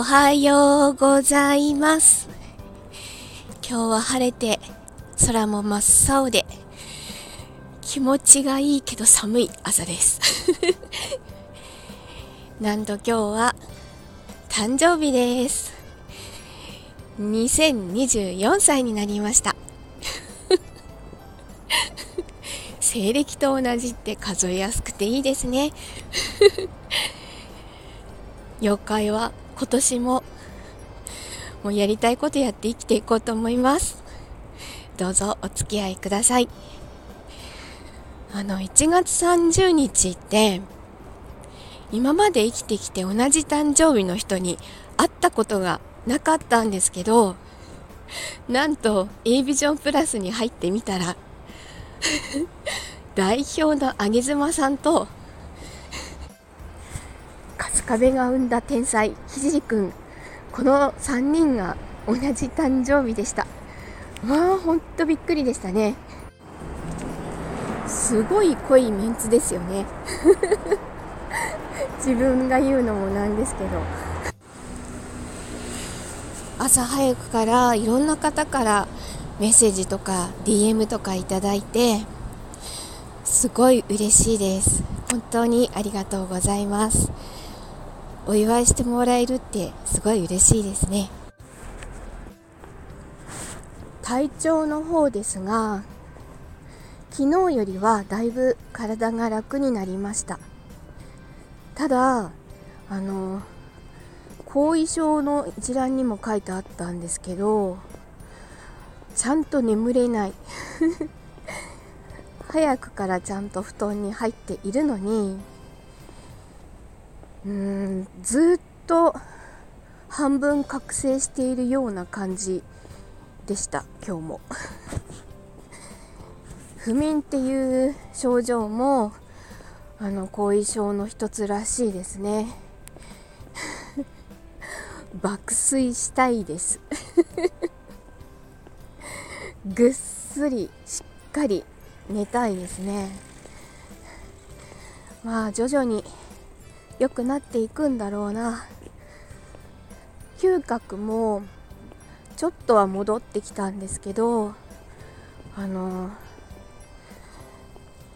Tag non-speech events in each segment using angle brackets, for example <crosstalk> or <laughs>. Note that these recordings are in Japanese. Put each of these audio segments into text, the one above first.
おはようございます。今日は晴れて空も真っ青で気持ちがいいけど寒い朝です。<laughs> なんと今日は誕生日です。2024歳になりました。<laughs> 西暦と同じって数えやすくていいですね。<laughs> 妖怪は今年ももうやりたいことやって生きていこうと思います。どうぞお付き合いください。あの1月30日って今まで生きてきて同じ誕生日の人に会ったことがなかったんですけどなんと A ビジョンプラスに入ってみたら <laughs> 代表の上妻さんと壁が生んだ天才ひじりくん。この3人が同じ誕生日でした。まあほんとびっくりでしたね。すごい濃いメンツですよね。<laughs> 自分が言うのもなんですけど。朝早くからいろんな方からメッセージとか DM とかいただいてすごい嬉しいです。本当にありがとうございます。お祝いしてもらえるってすごい嬉しいですね。体調の方ですが昨日よりはだいぶ体が楽になりました。ただあの後遺症の一覧にも書いてあったんですけどちゃんと眠れない。<laughs> 早くからちゃんと布団に入っているのにうんずっと半分覚醒しているような感じでした今日も。<laughs> 不眠っていう症状もあの後遺症の一つらしいですね。<laughs> 爆睡したいです。<laughs> ぐっすりしっかり寝たいですね。まあ徐々に良くなっていくんだろうな。嗅覚もちょっとは戻ってきたんですけどあの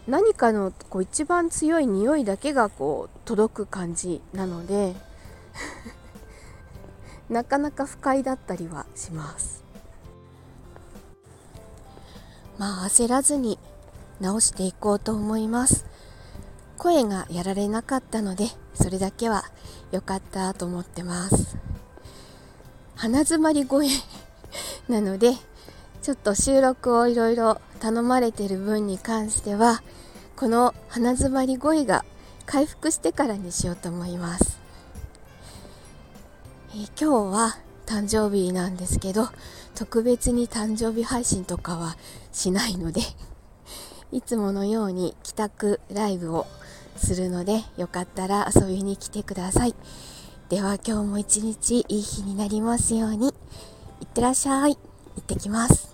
何かのこう一番強い匂いだけがこう届く感じなので <laughs> なかなか不快だったりはします。まあ焦らずに直していこうと思います。声がやられなかったのでそれだけは良かったと思ってます。鼻詰まり声なのでちょっと収録をいろいろ頼まれてる分に関してはこの鼻詰まり声が回復してからにしようと思います、えー、今日は誕生日なんですけど特別に誕生日配信とかはしないのでいつものように帰宅ライブをするのでよかったら遊びに来てください。では今日も一日いい日になりますように。いってらっしゃい。行ってきます。